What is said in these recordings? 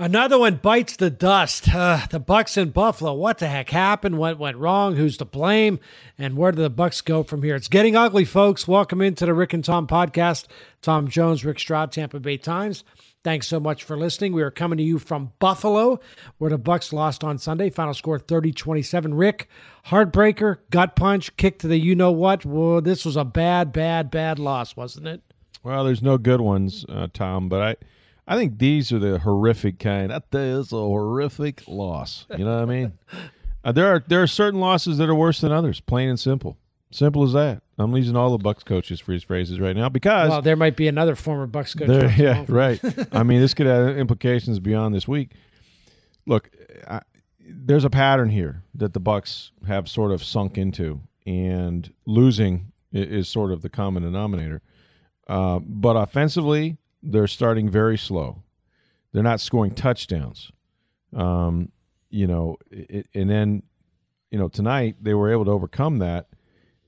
Another one bites the dust. Uh, the Bucs in Buffalo. What the heck happened? What went wrong? Who's to blame? And where do the Bucs go from here? It's getting ugly, folks. Welcome into the Rick and Tom podcast. Tom Jones, Rick Stroud, Tampa Bay Times. Thanks so much for listening. We are coming to you from Buffalo, where the Bucs lost on Sunday. Final score 30-27. Rick, heartbreaker, gut punch, kick to the you know what. Whoa, this was a bad, bad, bad loss, wasn't it? Well, there's no good ones, uh, Tom, but I I think these are the horrific kind. That is a horrific loss. You know what I mean? Uh, there are there are certain losses that are worse than others, plain and simple. Simple as that. I'm using all the Bucs coaches for his phrases right now because well, there might be another former Bucs coach. There, yeah, right. I mean, this could have implications beyond this week. Look, I, there's a pattern here that the Bucs have sort of sunk into, and losing is, is sort of the common denominator. Uh, but offensively, they're starting very slow. They're not scoring touchdowns. Um, you know, it, and then, you know, tonight they were able to overcome that.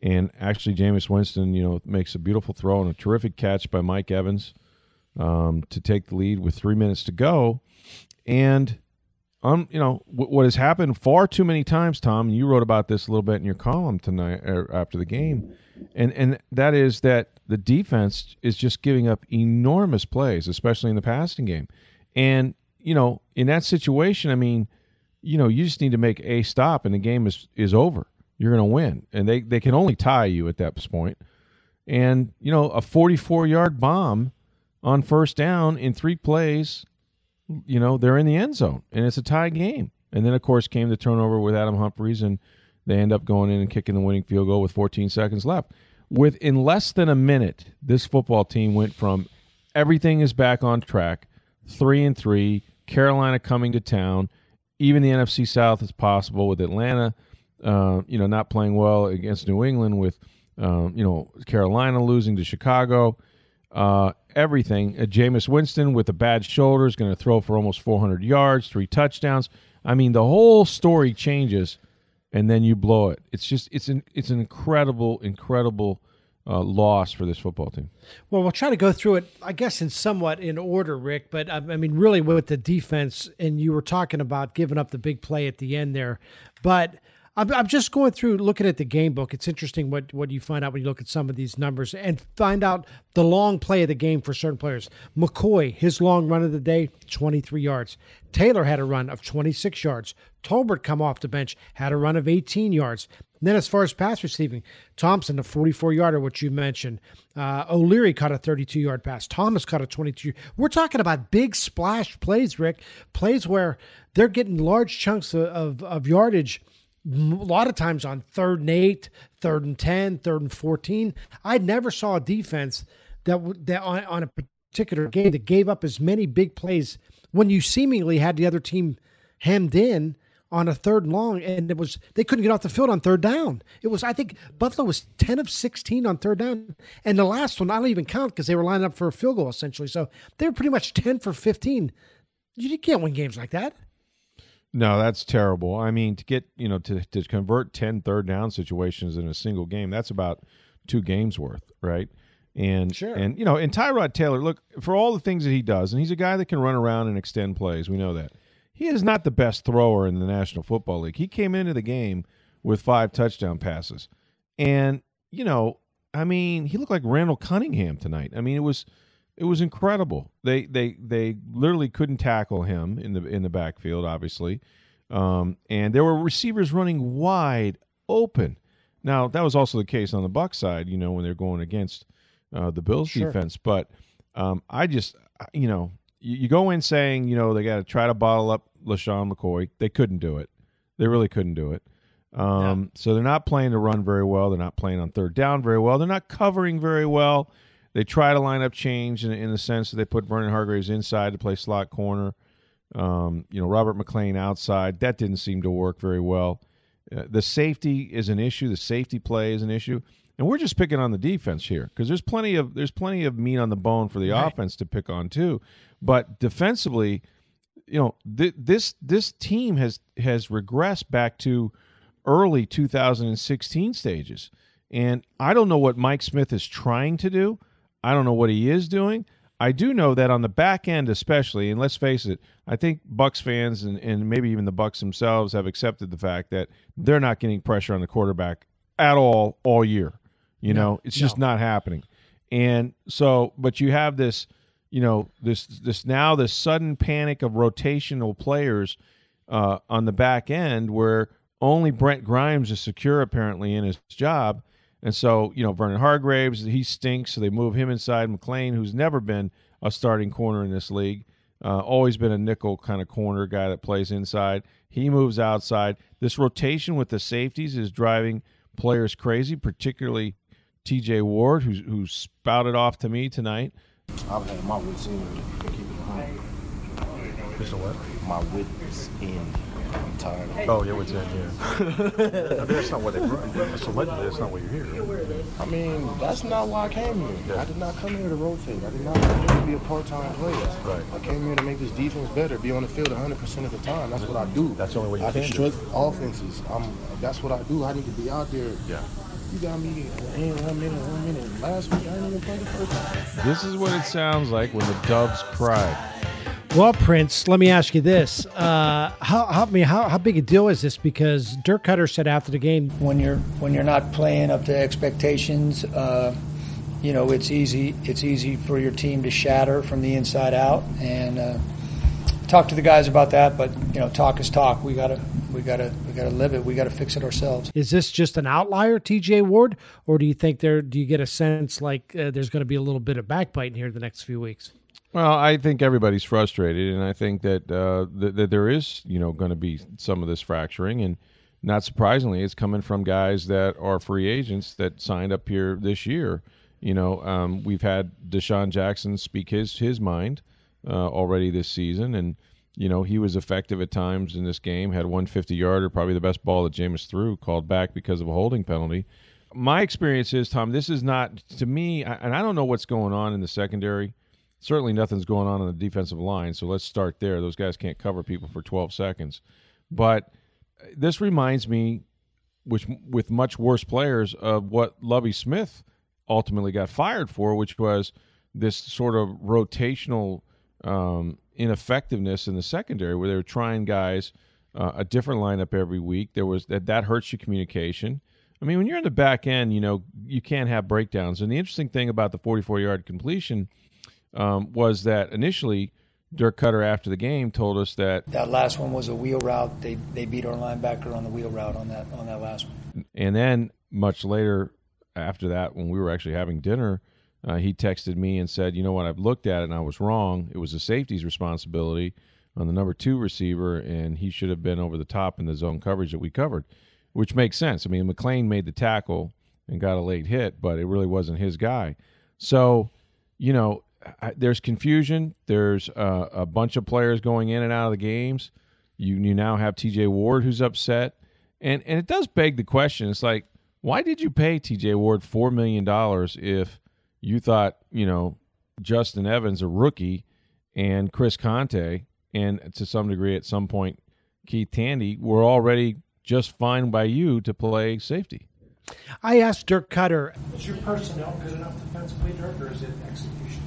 And actually, Jameis Winston, you know, makes a beautiful throw and a terrific catch by Mike Evans um, to take the lead with three minutes to go. And, um, you know, w- what has happened far too many times, Tom, and you wrote about this a little bit in your column tonight er, after the game, and and that is that the defense is just giving up enormous plays, especially in the passing game. And you know, in that situation, I mean, you know, you just need to make a stop, and the game is is over. You're going to win, and they they can only tie you at that point. And you know, a 44 yard bomb on first down in three plays, you know, they're in the end zone, and it's a tie game. And then, of course, came the turnover with Adam Humphries, and they end up going in and kicking the winning field goal with 14 seconds left. Within less than a minute, this football team went from everything is back on track, three and three, Carolina coming to town, even the NFC South is possible with Atlanta, uh, you know, not playing well against New England, with um, you know Carolina losing to Chicago, uh, everything. Uh, Jameis Winston with a bad shoulder is going to throw for almost 400 yards, three touchdowns. I mean, the whole story changes and then you blow it. It's just it's an it's an incredible incredible uh, loss for this football team. Well, we'll try to go through it, I guess, in somewhat in order, Rick. But I mean, really, with the defense, and you were talking about giving up the big play at the end there, but I'm, I'm just going through looking at the game book. It's interesting what, what you find out when you look at some of these numbers and find out the long play of the game for certain players. McCoy, his long run of the day, 23 yards. Taylor had a run of 26 yards. Tolbert come off the bench, had a run of 18 yards. And then as far as pass receiving, Thompson, a 44 yarder, which you mentioned. Uh, O'Leary caught a 32 yard pass. Thomas caught a 22. We're talking about big splash plays, Rick. Plays where they're getting large chunks of, of, of yardage a lot of times on third and eight, third and 10, third and 14. I never saw a defense that, that on, on a particular game that gave up as many big plays when you seemingly had the other team hemmed in on a third long and it was they couldn't get off the field on third down. It was I think Buffalo was 10 of 16 on third down and the last one I don't even count because they were lining up for a field goal essentially. So they were pretty much 10 for 15. You can't win games like that. No, that's terrible. I mean, to get, you know, to, to convert 10 third down situations in a single game, that's about two games worth, right? And sure. and you know, and Tyrod Taylor, look, for all the things that he does, and he's a guy that can run around and extend plays, we know that. He is not the best thrower in the National Football League. He came into the game with five touchdown passes. And, you know, I mean, he looked like Randall Cunningham tonight. I mean, it was it was incredible. They they they literally couldn't tackle him in the in the backfield, obviously, um, and there were receivers running wide open. Now that was also the case on the Buck side, you know, when they're going against uh, the Bills sure. defense. But um, I just, you know, you, you go in saying, you know, they got to try to bottle up LeSean McCoy. They couldn't do it. They really couldn't do it. Um, yeah. So they're not playing to run very well. They're not playing on third down very well. They're not covering very well. They tried a lineup change in, in the sense that they put Vernon Hargreaves inside to play slot corner. Um, you know, Robert McClain outside. That didn't seem to work very well. Uh, the safety is an issue. The safety play is an issue, and we're just picking on the defense here because there's plenty of there's plenty of meat on the bone for the right. offense to pick on too. But defensively, you know, th- this this team has has regressed back to early 2016 stages, and I don't know what Mike Smith is trying to do. I don't know what he is doing. I do know that on the back end, especially, and let's face it, I think Bucs fans and, and maybe even the Bucs themselves have accepted the fact that they're not getting pressure on the quarterback at all all year. You no, know, it's no. just not happening. And so, but you have this, you know, this this now this sudden panic of rotational players uh, on the back end where only Brent Grimes is secure apparently in his job and so, you know, Vernon Hargreaves, he stinks, so they move him inside. McClain, who's never been a starting corner in this league, uh, always been a nickel kind of corner guy that plays inside. He moves outside. This rotation with the safeties is driving players crazy, particularly TJ Ward, who's who spouted off to me tonight. I've had my wits in to keep it home. Mr. What? My wits in. I'm tired. Oh, yeah, what's in, yeah. I mean, that's not what they brought. So allegedly, that's not what you're here. I mean, that's not why I came here. Yeah. I did not come here to rotate. I did not come here to be a part-time player. Right. I came here to make this defense better, be on the field 100% of the time. That's what I do. That's the only way you I can construct offenses. I'm, that's what I do. I need to be out there. Yeah. You got me in one minute, one minute. Last week, I didn't even play the first time. This is what it sounds like when the Doves cry. Well, Prince, let me ask you this: uh, how, how, I mean, how, how big a deal is this? Because Dirk Koetter said after the game, when you're when you're not playing up to expectations, uh, you know it's easy it's easy for your team to shatter from the inside out. And uh, talk to the guys about that. But you know, talk is talk. We gotta we gotta we gotta live it. We gotta fix it ourselves. Is this just an outlier, T.J. Ward, or do you think there? Do you get a sense like uh, there's going to be a little bit of backbiting here the next few weeks? Well, I think everybody's frustrated, and I think that uh, th- that there is, you know, going to be some of this fracturing, and not surprisingly, it's coming from guys that are free agents that signed up here this year. You know, um, we've had DeSean Jackson speak his his mind uh, already this season, and you know he was effective at times in this game. Had one 50 yarder, probably the best ball that Jameis threw, called back because of a holding penalty. My experience is, Tom, this is not to me, and I don't know what's going on in the secondary certainly nothing's going on on the defensive line. So let's start there. Those guys can't cover people for 12 seconds. But this reminds me, which with much worse players, of what Lovie Smith ultimately got fired for, which was this sort of rotational um, ineffectiveness in the secondary, where they were trying guys uh, a different lineup every week. There was that that hurts your communication. I mean, when you're in the back end, you know you can't have breakdowns. And the interesting thing about the 44 yard completion um, was that initially Dirk Koetter after the game told us that that last one was a wheel route. They they beat our linebacker on the wheel route on that on that last one. And then much later after that, when we were actually having dinner, uh, he texted me and said, "You know what? I've looked at it and I was wrong. It was the safety's responsibility on the number two receiver, and he should have been over the top in the zone coverage that we covered." Which makes sense. I mean, McClain made the tackle and got a late hit, but it really wasn't his guy. So, you know, I, there's confusion. There's uh, a bunch of players going in and out of the games. You you now have T.J. Ward who's upset, and and it does beg the question. It's like, why did you pay T.J. Ward four million dollars if you thought you know Justin Evans, a rookie, and Chris Conte, and to some degree at some point Keith Tandy were already just fine by you to play safety? I asked Dirk Koetter. is your personnel good enough defensively, Dirk, or is it execution stuff?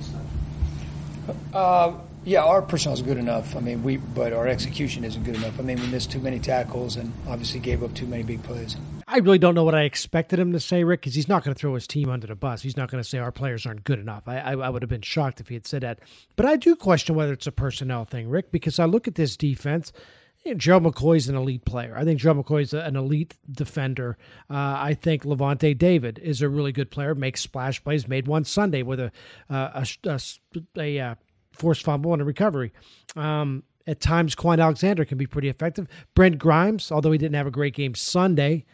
Uh, yeah, our personnel is good enough. I mean, we but our execution isn't good enough. I mean, we missed too many tackles and obviously gave up too many big plays. I really don't know what I expected him to say, Rick, because he's not going to throw his team under the bus. He's not going to say our players aren't good enough. I, I, I would have been shocked if he had said that. But I do question whether it's a personnel thing, Rick, because I look at this defense Joe McCoy's an elite player. I think Joe McCoy's an elite defender. Uh, I think Lavonte David is a really good player. Makes splash plays. Made one Sunday with a uh, a, a, a, uh, forced fumble and a recovery. Um, at times, Kwon Alexander can be pretty effective. Brent Grimes, although he didn't have a great game Sunday,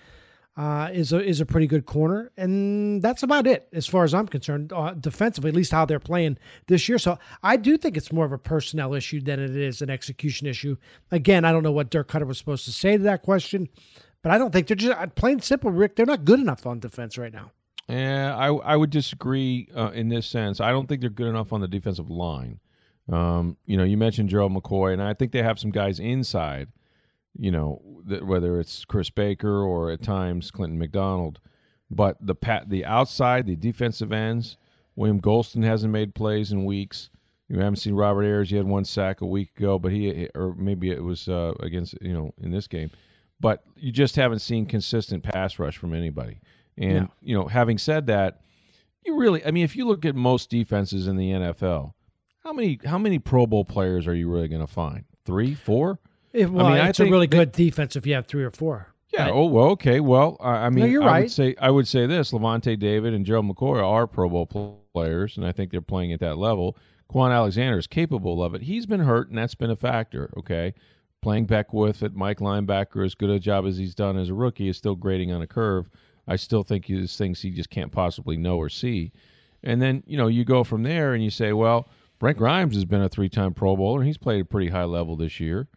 uh, is a is a pretty good corner, and that's about it as far as I'm concerned. Uh, defensively, at least how they're playing this year. So I do think it's more of a personnel issue than it is an execution issue. Again, I don't know what Dirk Koetter was supposed to say to that question, but I don't think they're just uh, plain simple. Rick, they're not good enough on defense right now. Yeah, I I would disagree uh, in this sense. I don't think they're good enough on the defensive line. Um, you know, you mentioned Gerald McCoy, and I think they have some guys inside you know, whether it's Chris Baker or at times Clinton McDonald. But the pat, the outside, the defensive ends, William Gholston hasn't made plays in weeks. You haven't seen Robert Ayers. He had one sack a week ago, but he, or maybe it was uh, against, you know, in this game. But you just haven't seen consistent pass rush from anybody. And, you know, having said that, you really, I mean, if you look at most defenses in the NFL, how many how many Pro Bowl players are you really going to find? Three, four? If, well, I mean, it's a really good defense if you have three or four. Yeah. Right? Oh well. Okay. Well, I mean, no, you're I right. Would say I would say this: Lavonte David and Gerald McCoy are Pro Bowl players, and I think they're playing at that level. Kwon Alexander is capable of it. He's been hurt, and that's been a factor. Okay. Playing Beckwith at Mike linebacker, as good a job as he's done as a rookie, is still grading on a curve. I still think there's things he just can't possibly know or see. And then you know you go from there and you say, well, Brent Grimes has been a three-time Pro Bowler, and he's played a pretty high level this year.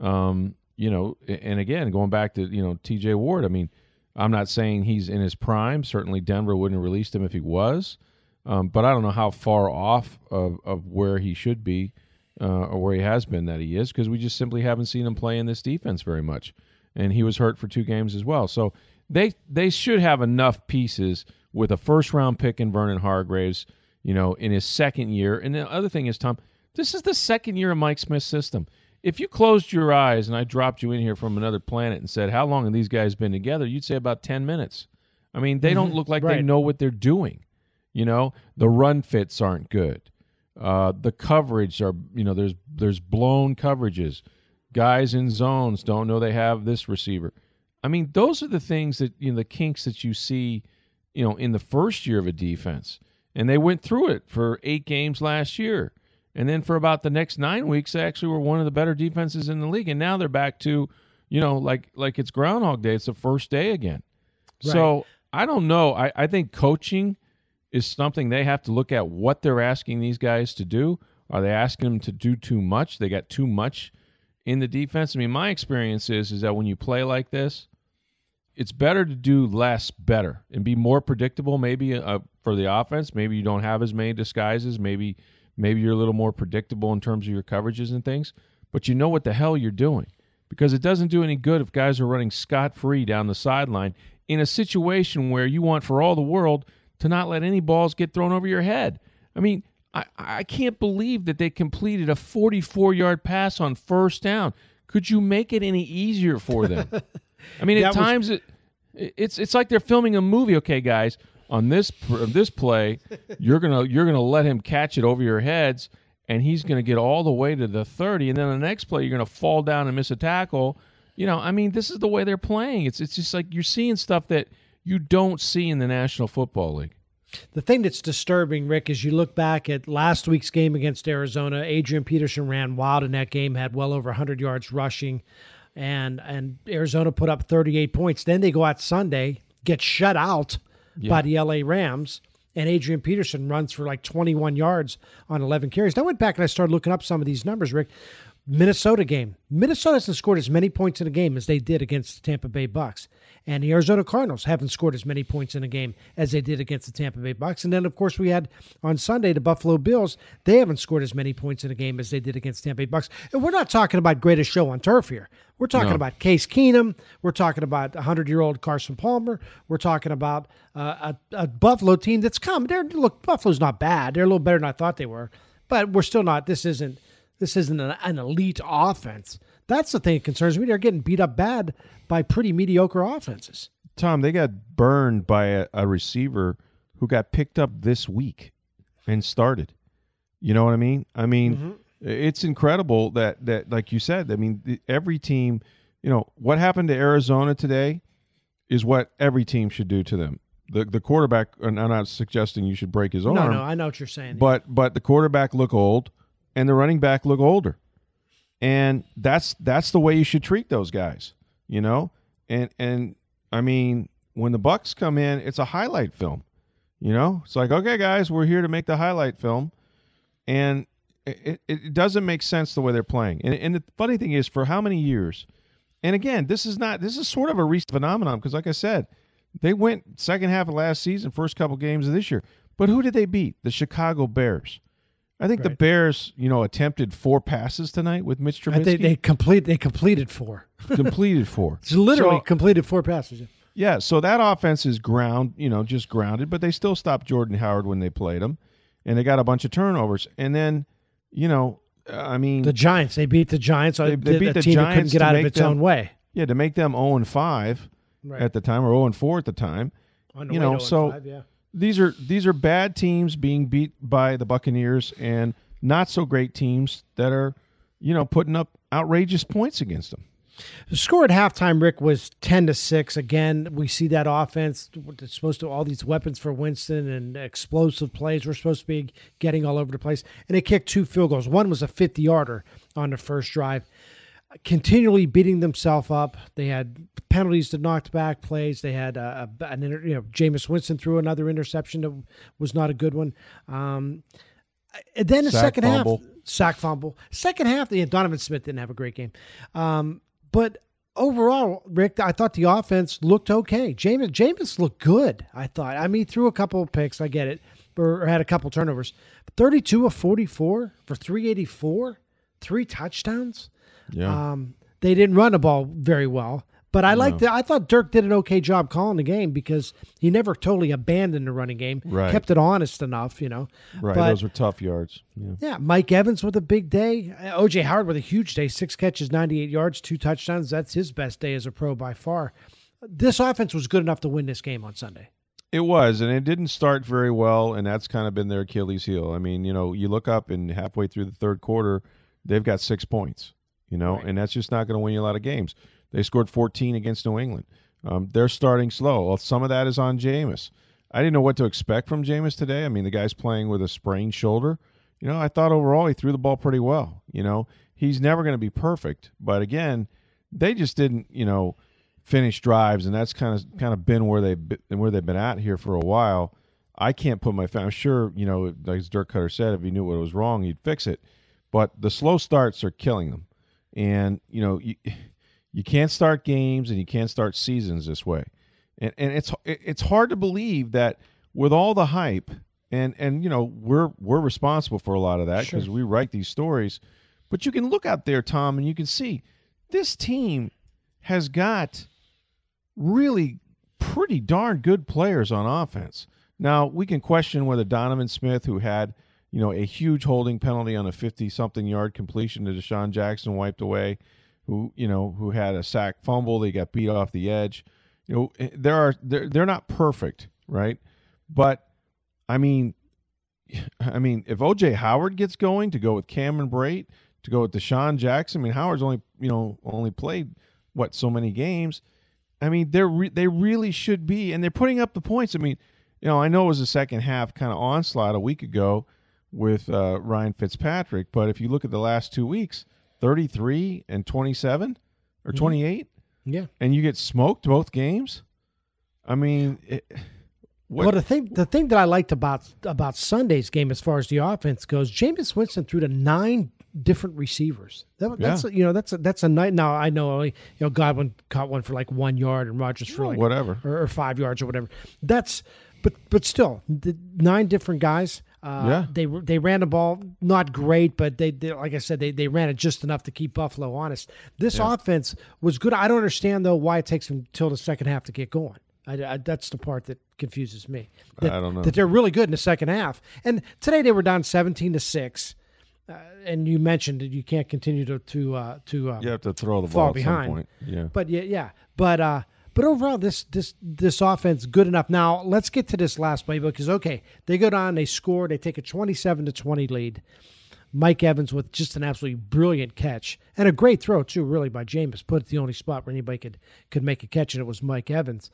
Um, you know, and again, going back to you know T.J. Ward. I mean, I'm not saying he's in his prime. Certainly, Denver wouldn't have released him if he was. Um, but I don't know how far off of, of where he should be uh, or where he has been that he is because we just simply haven't seen him play in this defense very much. And he was hurt for two games as well. So they they should have enough pieces with a first round pick in Vernon Hargreaves, you know, in his second year. And the other thing is, Tom, this is the second year of Mike Smith's system if you closed your eyes and I dropped you in here from another planet and said, How long have these guys been together? You'd say about 10 minutes. I mean, they mm-hmm. don't look like right. they know what they're doing. You know, the run fits aren't good. Uh, the coverage are, you know, there's there's blown coverages. Guys in zones don't know they have this receiver. I mean, those are the things that you know the kinks that you see, you know, in the first year of a defense, and they went through it for eight games last year. And then for about the next nine weeks, they actually were one of the better defenses in the league. And now they're back to, you know, like like it's Groundhog Day. It's the first day again. Right. So I don't know. I, I think coaching is something they have to look at what they're asking these guys to do. Are they asking them to do too much? They got too much in the defense. I mean, my experience is is that when you play like this, it's better to do less better and be more predictable. Maybe uh, for the offense, maybe you don't have as many disguises. Maybe Maybe you're a little more predictable in terms of your coverages and things, but you know what the hell you're doing because it doesn't do any good if guys are running scot free down the sideline in a situation where you want for all the world to not let any balls get thrown over your head. I mean, I, I can't believe that they completed a 44 yard pass on first down. Could you make it any easier for them? I mean, at times was... it, it's it's like they're filming a movie. Okay, guys, on this this play, you're gonna you're gonna let him catch it over your heads, and he's gonna get all the way to the thirty, and then the next play you're gonna fall down and miss a tackle. You know, I mean, this is the way they're playing. It's it's just like you're seeing stuff that you don't see in the National Football League. The thing that's disturbing, Rick, is you look back at last week's game against Arizona. Adrian Peterson ran wild in that game, had well over 100 yards rushing, and and Arizona put up 38 points. Then they go out Sunday, get shut out yeah. by the LA Rams. And Adrian Peterson runs for like 21 yards on 11 carries. I went back and I started looking up some of these numbers, Rick. Minnesota game. Minnesota hasn't scored as many points in a game as they did against the Tampa Bay Bucs. And the Arizona Cardinals haven't scored as many points in a game as they did against the Tampa Bay Bucs. And then, of course, we had on Sunday the Buffalo Bills. They haven't scored as many points in a game as they did against the Tampa Bay Bucs. And we're not talking about greatest show on turf here. We're talking no. about Case Keenum. We're talking about 100 year old Carson Palmer. We're talking about uh, a, a, Buffalo team that's come. They're, look, Buffalo's not bad. They're a little better than I thought they were. But we're still not. This isn't this isn't an, an elite offense. That's the thing that concerns me. They're getting beat up bad by pretty mediocre offenses. Tom, they got burned by a, a receiver who got picked up this week and started. You know what I mean? I mean, mm-hmm. it's incredible that that like you said. I mean, every team. You know what happened to Arizona today is what every team should do to them. The the quarterback. And I'm not suggesting you should break his arm. No, no, I know what you're saying. But but the quarterback look old and the running back look older. And that's that's the way you should treat those guys, you know? And and I mean, when the Bucs come in, it's a highlight film. You know, it's like, okay, guys, we're here to make the highlight film, and it, it doesn't make sense the way they're playing. And, and the funny thing is, for how many years? And again, this is not this is sort of a recent phenomenon because, like I said, they went second half of last season, first couple games of this year. But who did they beat? The Chicago Bears. I think the Bears, you know, attempted four passes tonight with Mitch Trubisky. think they complete they completed four. completed four. It's literally So- completed four passes. Yeah, so that offense is ground, you know, just grounded, but they still stopped Jordan Howard when they played him, and they got a bunch of turnovers. And then, you know, I mean, The Giants, they beat the Giants. They- they beat the the team that couldn't Giants get out of its them- own way. yeah, to make them zero and five Right. at the time, or zero and four at the time. You know, to oh so 0-5, yeah. These are these are bad teams being beat by the Buccaneers, and not so great teams that are, you know, putting up outrageous points against them. The score at halftime, Rick, was ten to six. Again, we see that offense. It's supposed to all these weapons for Winston and explosive plays. We're supposed to be getting all over the place, and they kicked two field goals. One was a fifty-yarder on the first drive. Continually beating themselves up. They had penalties to knocked back plays. They had uh, a, an inter, you know Jameis Winston threw another interception that was not a good one. Um, and then the Sack second fumble. half, sack fumble. Second half, yeah, Donovan Smith didn't have a great game. Um, but overall, Rick, I thought the offense looked okay. Jameis, Jameis looked good. I thought. I mean, he threw a couple of picks. I get it, or, or had a couple turnovers. Thirty-two of forty-four for three eighty-four, three touchdowns. Yeah, Um, they didn't run the ball very well, but I like that. I thought Dirk did an okay job calling the game because he never totally abandoned the running game. Right. Kept it honest enough, you know. right. But, Those were tough yards. Yeah. yeah, Mike Evans with a big day. Uh, OJ Howard with a huge day, six catches, 98 yards, two touchdowns. That's his best day as a pro by far. This offense was good enough to win this game on Sunday. It was, and it didn't start very well, and that's kind of been their Achilles heel. I mean, you know, you look up and halfway through the third quarter, they've got six points, you know, and that's just not going to win you a lot of games. They scored 14 against New England. Um, they're starting slow. Well, some of that is on Jameis. I didn't know what to expect from Jameis today. I mean, the guy's playing with a sprained shoulder. You know, I thought overall he threw the ball pretty well. You know, he's never going to be perfect, but again, they just didn't, you know, finish drives, and that's kind of kind of been where they where they've been at here for a while. I can't put my. I'm sure you know, like as Dirk Koetter said, if he knew what was wrong, he'd fix it. But the slow starts are killing them, and you know, you, you can't start games and you can't start seasons this way, and and it's it's hard to believe that with all the hype, and and you know, we're we're responsible for a lot of that because we write these stories. But you can look out there, Tom, and you can see this team has got really pretty darn good players on offense. Now, we can question whether Donovan Smith, who had, you know, a huge holding penalty on a 50 something yard completion to DeSean Jackson wiped away, who, you know, who had a sack fumble, they got beat off the edge. You know, eh, there are they're, they're not perfect, right? But I mean, I mean, if OJ Howard gets going to go with Cameron Brate, to go with DeSean Jackson, I mean, Howard's only, you know, only played what so many games. I mean, they're re- they really should be, and they're putting up the points. I mean, you know, I know it was a second half kind of onslaught a week ago with uh, Ryan Fitzpatrick, but if you look at the last two weeks, thirty three and twenty seven or twenty eight, Yeah. and you get smoked both games. I mean, it, what, Well, the thing the thing that I liked about about Sunday's game, as far as the offense goes, Jameis Winston threw to nine different receivers. That, that's Yeah. a, you know that's a, that's a night. Now I know only, you know Godwin caught one for like one yard and Rogers for like whatever. or, or five yards or whatever. That's but but still the nine different guys. Uh, Yeah. they they ran the ball not great, but they, they like I said they, they ran it just enough to keep Buffalo honest. This offense was good. I don't understand though why it takes them till the second half to get going. I, I- that's the part that confuses me. That, I don't know. that they're really good in the second half. And today they were down seventeen to six. Uh, and you mentioned that you can't continue to to uh, to um, you have to throw the fall ball at behind. Yeah, but yeah, yeah. But uh, but overall, this this this offense good enough. Now let's get to this last play because okay, they go down, they score, they take a twenty-seven to twenty lead. Mike Evans with just an absolutely brilliant catch and a great throw too, really by Jameis. Put it the only spot where anybody could could make a catch, and it was Mike Evans.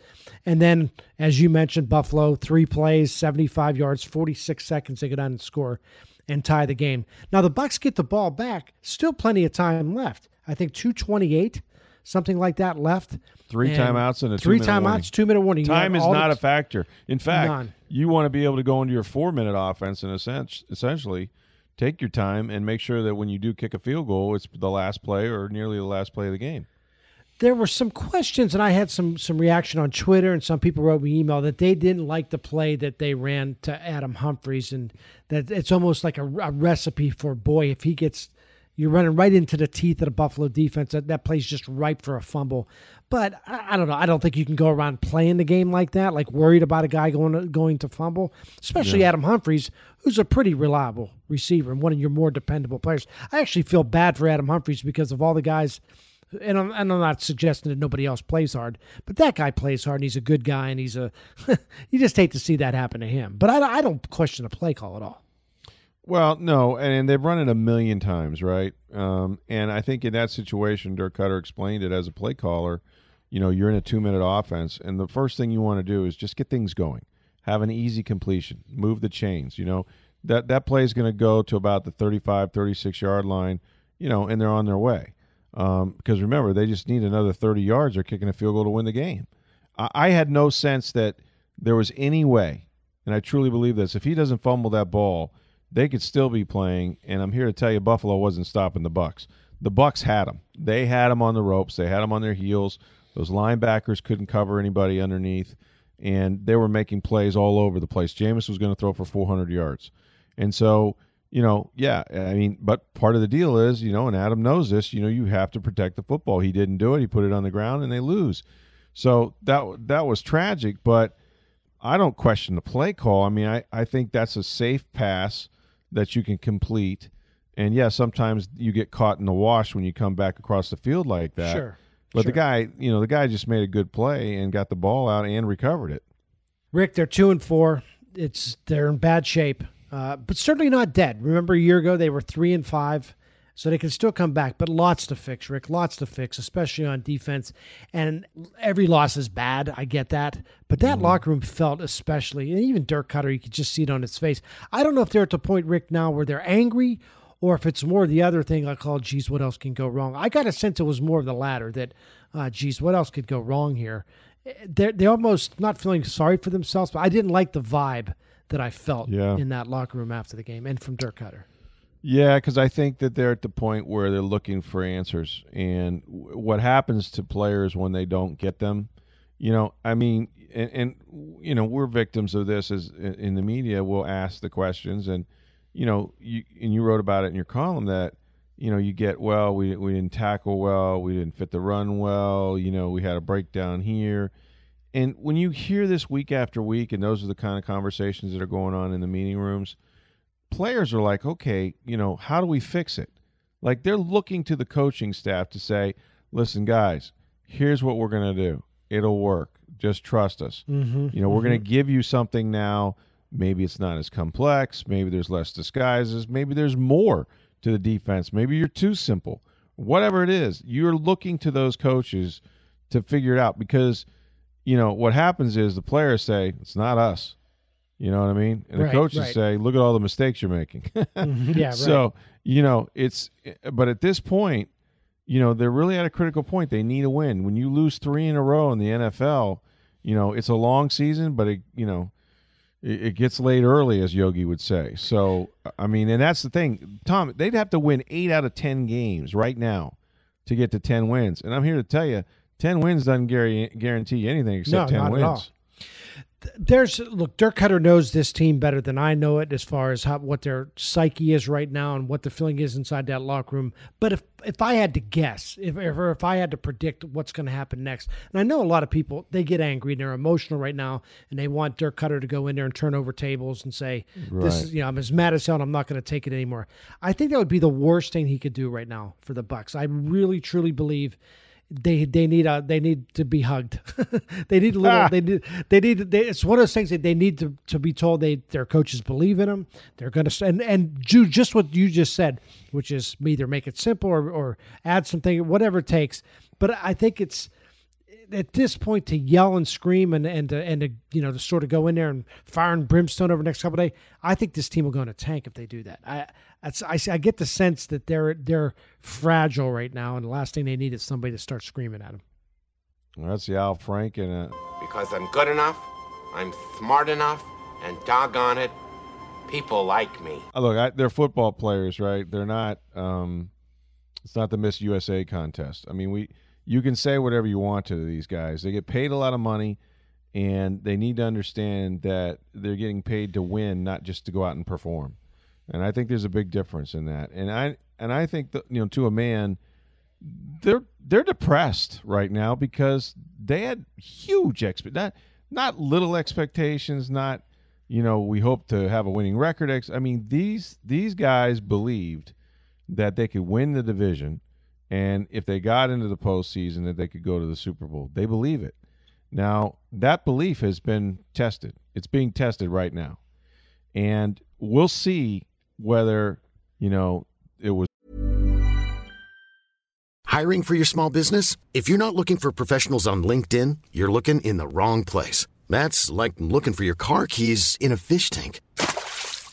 And then, as you mentioned, Buffalo three plays, seventy-five yards, forty-six seconds. They go down and score and tie the game. Now the Bucs get the ball back. Still plenty of time left. I think two twenty-eight. Something like that left. Three And timeouts and a three two-minute warning. timeouts, two minute warning. Time is not a factor. In fact, None. you want to be able to go into your four minute offense and essen- essentially take your time and make sure that when you do kick a field goal, it's the last play or nearly the last play of the game. there were some questions, and I had some some reaction on Twitter, and some people wrote me email that they didn't like the play that they ran to Adam Humphries, and that it's almost like a, a recipe for boy if he gets you're running right into the teeth of the Buffalo defense. That that play's just ripe for a fumble. But I, I don't know. I don't think you can go around playing the game like that, like worried about a guy going to, going to fumble, especially Adam Humphries, who's a pretty reliable receiver and one of your more dependable players. I actually feel bad for Adam Humphries because of all the guys and I'm, and I'm not suggesting that nobody else plays hard, but that guy plays hard and he's a good guy and he's a. you just hate to see that happen to him. But I, I don't question the play call at all. Well, no, and they've run it a million times, right? Um, and I think in that situation, Dirk Koetter explained it as a play caller. You know, you're in a two minute offense, and the first thing you want to do is just get things going, have an easy completion, move the chains. You know, that that play is going to go to about the 35, 36 yard line, you know, and they're on their way. Um, because remember, they just need another 30 yards. They're kicking a field goal to win the game. I, I had no sense that there was any way, and I truly believe this, if he doesn't fumble that ball, they could still be playing. And I'm here to tell you, Buffalo wasn't stopping the Bucs. The Bucs had them. They had them on the ropes. They had them on their heels. Those linebackers couldn't cover anybody underneath, and they were making plays all over the place. Jameis was going to throw for 400 yards, and so you know, yeah, I mean, but part of the deal is, you know, and Adam knows this. You know, you have to protect the football. He didn't do it. He put it on the ground, and they lose. So that that was tragic, but I don't question the play call. I mean, I, I think that's a safe pass that you can complete. And yeah, sometimes you get caught in the wash when you come back across the field like that. Sure. But sure. the guy, you know, the guy just made a good play and got the ball out and recovered it. Rick, they're two and four. It's they're in bad shape, uh, but certainly not dead. Remember a year ago they were three and five, so they can still come back. But lots to fix, Rick. Lots to fix, especially on defense. And every loss is bad. I get that, but that locker room felt especially, and even Dirk Koetter, you could just see it on his face. I don't know if they're at the point, Rick, now where they're angry. Or if it's more the other thing I call, geez, what else can go wrong? I got a sense it was more of the latter that, uh, geez, what else could go wrong here? they're they're almost not feeling sorry for themselves, but I didn't like the vibe that I felt Yeah. in that locker room after the game and from Dirk Koetter. Yeah, because I think that they're at the point where they're looking for answers, and what happens to players when they don't get them, you know, I mean, and, and you know, we're victims of this as in in the media. We'll ask the questions, and you know, you and you wrote about it in your column that you know you get well, we we didn't tackle well, we didn't fit the run well, you know, we had a breakdown here. And when you hear this week after week, and those are the kind of conversations that are going on in the meeting rooms, players are like, okay, you know, how do we fix it? Like they're looking to the coaching staff to say, listen, guys, here's what we're going to do. It'll work. Just trust us. Mm-hmm. You know, we're going to give you something now. Maybe it's not as complex. Maybe there's less disguises. Maybe there's more to the defense. Maybe you're too simple. Whatever it is, you're looking to those coaches to figure it out because, you know, what happens is the players say, it's not us. You know what I mean? And the coaches right. say, look at all the mistakes you're making. yeah, right. So, you know, it's, but at this point, you know, they're really at a critical point. They need a win. When you lose three in a row in the NFL, you know, it's a long season, but it, you know, it, it gets late early, as Yogi would say. So, I mean, and that's the thing, Tom. They'd have to win eight out of ten games right now to get to ten wins. And I'm here to tell you, ten wins doesn't guarantee anything except No, ten not at wins. There's look Dirk Koetter knows this team better than I know it as far as how what their psyche is right now and what the feeling is inside that locker room. But if if I had to guess, if or if I had to predict what's going to happen next, and I know a lot of people they get angry and they're emotional right now and they want Dirk Koetter to go in there and turn over tables and say this is you know I'm as mad as hell and I'm not going to take it anymore. I think that would be the worst thing he could do right now for the Bucs. I really truly believe they they need a they need to be hugged. they need a little. Ah. They need they need. They, it's one of those things that they need to, to be told they their coaches believe in them. They're going to and and do just what you just said, which is either make it simple or or add something, whatever it takes. But I think it's at this point to yell and scream and and to, and to you know to sort of go in there and fire and brimstone over the next couple days, I think this team will go in a tank if they do that. I I, I get the sense that they're they're fragile right now, and the last thing they need is somebody to start screaming at them. Well, that's the Al Franken uh, Because I'm good enough, I'm smart enough, and doggone it, people like me. uh, look, I, they're football players, right? They're not. Um, it's not the Miss USA contest. I mean, we you can say whatever you want to these guys. They get paid a lot of money, and they need to understand that they're getting paid to win, not just to go out and perform. And I think there's a big difference in that. And I and I think that you know, to a man, they're they're depressed right now because they had huge expect not not little expectations, not you know we hope to have a winning record. Ex- I mean these these guys believed that they could win the division, and if they got into the postseason, that they could go to the Super Bowl. They believe it. Now that belief has been tested. It's being tested right now, and we'll see whether you know it was Hiring for your small business? If you're not looking for professionals on LinkedIn, you're looking in the wrong place. That's like looking for your car keys in a fish tank.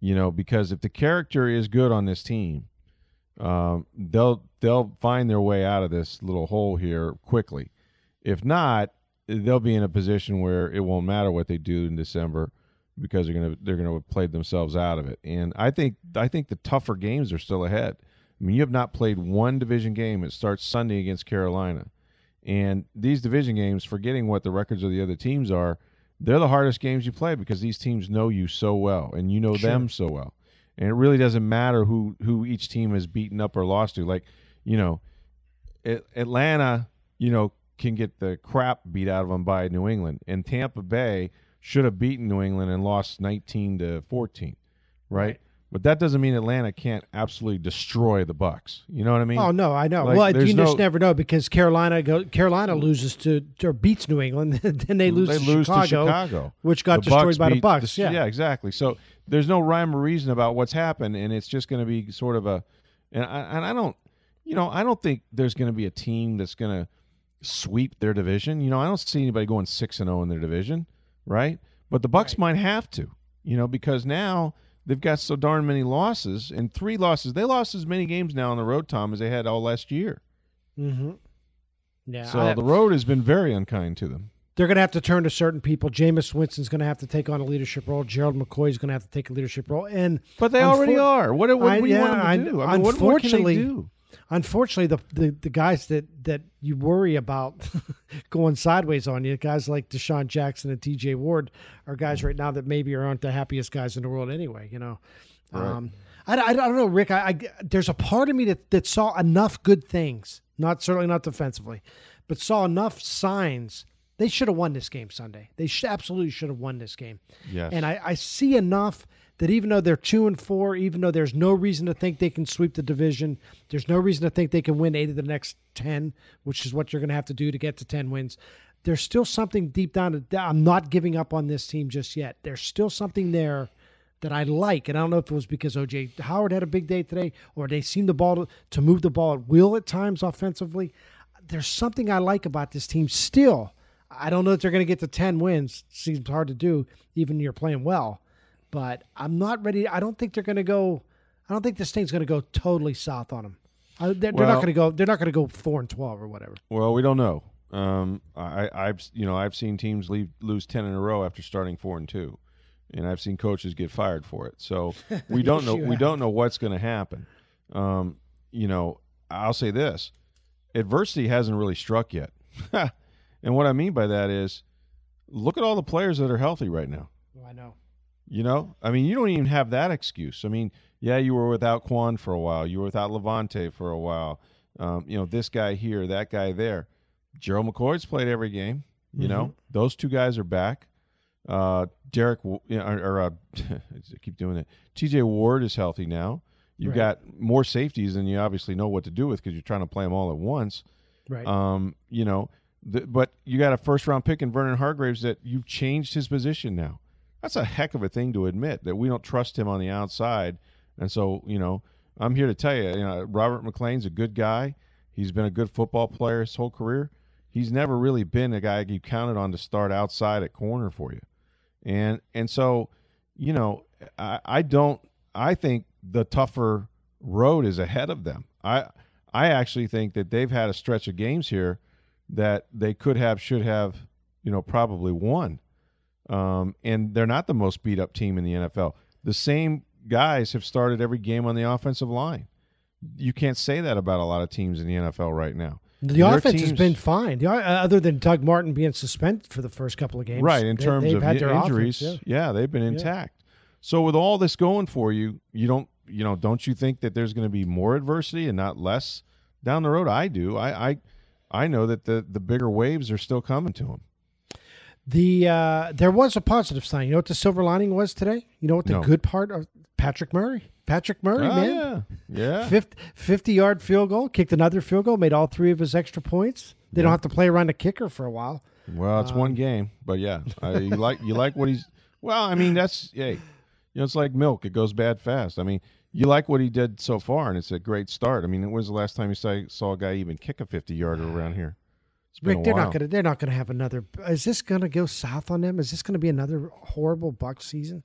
you know, because if the character is good on this team, um, they'll they'll find their way out of this little hole here quickly. If not, they'll be in a position where it won't matter what they do in December because they're gonna they're gonna played themselves out of it. And I think I think the tougher games are still ahead. I mean, you have not played one division game. It starts Sunday against Carolina. And these division games, forgetting what the records of the other teams are, they're the hardest games you play because these teams know you so well and you know them so well. And it really doesn't matter who who each team has beaten up or lost to. Like, you know, A- Atlanta, you know, can get the crap beat out of them by New England, and Tampa Bay should have beaten New England and lost 19 to 14, right? But that doesn't mean Atlanta can't absolutely destroy the Bucs. You know what I mean? Oh no, I know. Like, well, you no- just never know because Carolina go Carolina mm. loses to or beats New England, then they lose, they to, lose Chicago, to Chicago, which got The destroyed by the Bucs. yeah, yeah, exactly. So there's no rhyme or reason about what's happened, and it's just going to be sort of a, and I, and I don't, you know, I don't think there's going to be a team that's going to sweep their division. You know, I don't see anybody going six and zero in their division, right? But the Bucs might have to, you know, because now they've got so darn many losses and three losses. They lost as many games now on the road, Tom, as they had all last year. mm-hmm. yeah. So I- the road has been very unkind to them. they're going to have to turn to certain people. Jameis Winston's going to have to take on a leadership role. Gerald McCoy's going to have to take a leadership role, and But they already are. What, what, what I- do you yeah, want them to I- do? I mean, what, what can they unfortunately- do? Unfortunately, the, the the guys that that you worry about going sideways on you, guys like DeSean Jackson and T.J. Ward, are guys right now that maybe aren't the happiest guys in the world anyway. You know, um, I, I, I don't know, Rick. I, I there's a part of me that that saw enough good things, not certainly not defensively, but saw enough signs. They should have won this game Sunday. They should, absolutely should have won this game. Yes. And I, I see enough that even though they're two and four, even though there's no reason to think they can sweep the division, there's no reason to think they can win eight of the next ten, which is what you're going to have to do to get to ten wins. There's still something deep down. I'm not giving up on this team just yet. There's still something there that I like, and I don't know if it was because OJ Howard had a big day today, or they seem the ball to, to move the ball at will at times offensively. There's something I like about this team still. I don't know if they're going to get to 10 wins. Seems hard to do, even you're playing well. But I'm not ready. I don't think they're going to go. I don't think this thing's going to go totally south on them. I, they're, they're not going to go. They're not going to go four and 12 or whatever. Well, we don't know. Um, I, I've you know I've seen teams leave, lose ten in a row after starting four and two, and I've seen coaches get fired for it. So we don't know. We have. don't know what's going to happen. Um, you know, I'll say this: adversity hasn't really struck yet, and what I mean by that is, look at all the players that are healthy right now. I know. You know, I mean, you don't even have that excuse. I mean, yeah, you were without Kwon for a while. You were without Lavonte for a while. Um, you know, this guy here, that guy there. Gerald McCoy's played every game. You know, those two guys are back. Uh, Derek, W- you know, or, or uh, I keep doing it. T.J. Ward is healthy now. You've Right. got more safeties than you obviously know what to do with because you're trying to play them all at once. Right. Um, you know, the, but you got a first round pick in Vernon Hargreaves that you've changed his position now. That's a heck of a thing to admit that we don't trust him on the outside. And so, you know, I'm here to tell you, you know, Robert McClain's a good guy. He's been a good football player his whole career. He's never really been a guy you counted on to start outside at corner for you. And and so, you know, I, I don't I think the tougher road is ahead of them. I I actually think that they've had a stretch of games here that they could have, should have, you know, probably won. Um, and they're not the most beat up team in the NFL. The same guys have started every game on the offensive line. You can't say that about a lot of teams in the NFL right now. the Their offense has been fine. The, uh, other than Doug Martin being suspended for the first couple of games, right in terms they've of injuries. offense, yeah. they've been intact. So with all this going for you, you don't you know don't you think that there's going to be more adversity and not less down the road? I do. I I, I know that the the bigger waves are still coming to them. The uh, there was a positive sign. You know what the silver lining was today? You know what the No. good part of Patrick Murray? Patrick Murray, Oh, man. yeah, yeah. 50, 50 yard field goal, kicked another field goal, made all three of his extra points. They don't have to play around the kicker for a while. Well, it's Um, one game, but yeah, I, you like you like what he's. Well, I mean that's hey, you know it's like milk; it goes bad fast. I mean, you like what he did so far, and it's a great start. I mean, when was the last time you saw, saw a guy even kick a fifty yarder around here? Rick, they're not gonna they're not gonna have another. Is this gonna go south on them? Is this gonna be another horrible Buck season?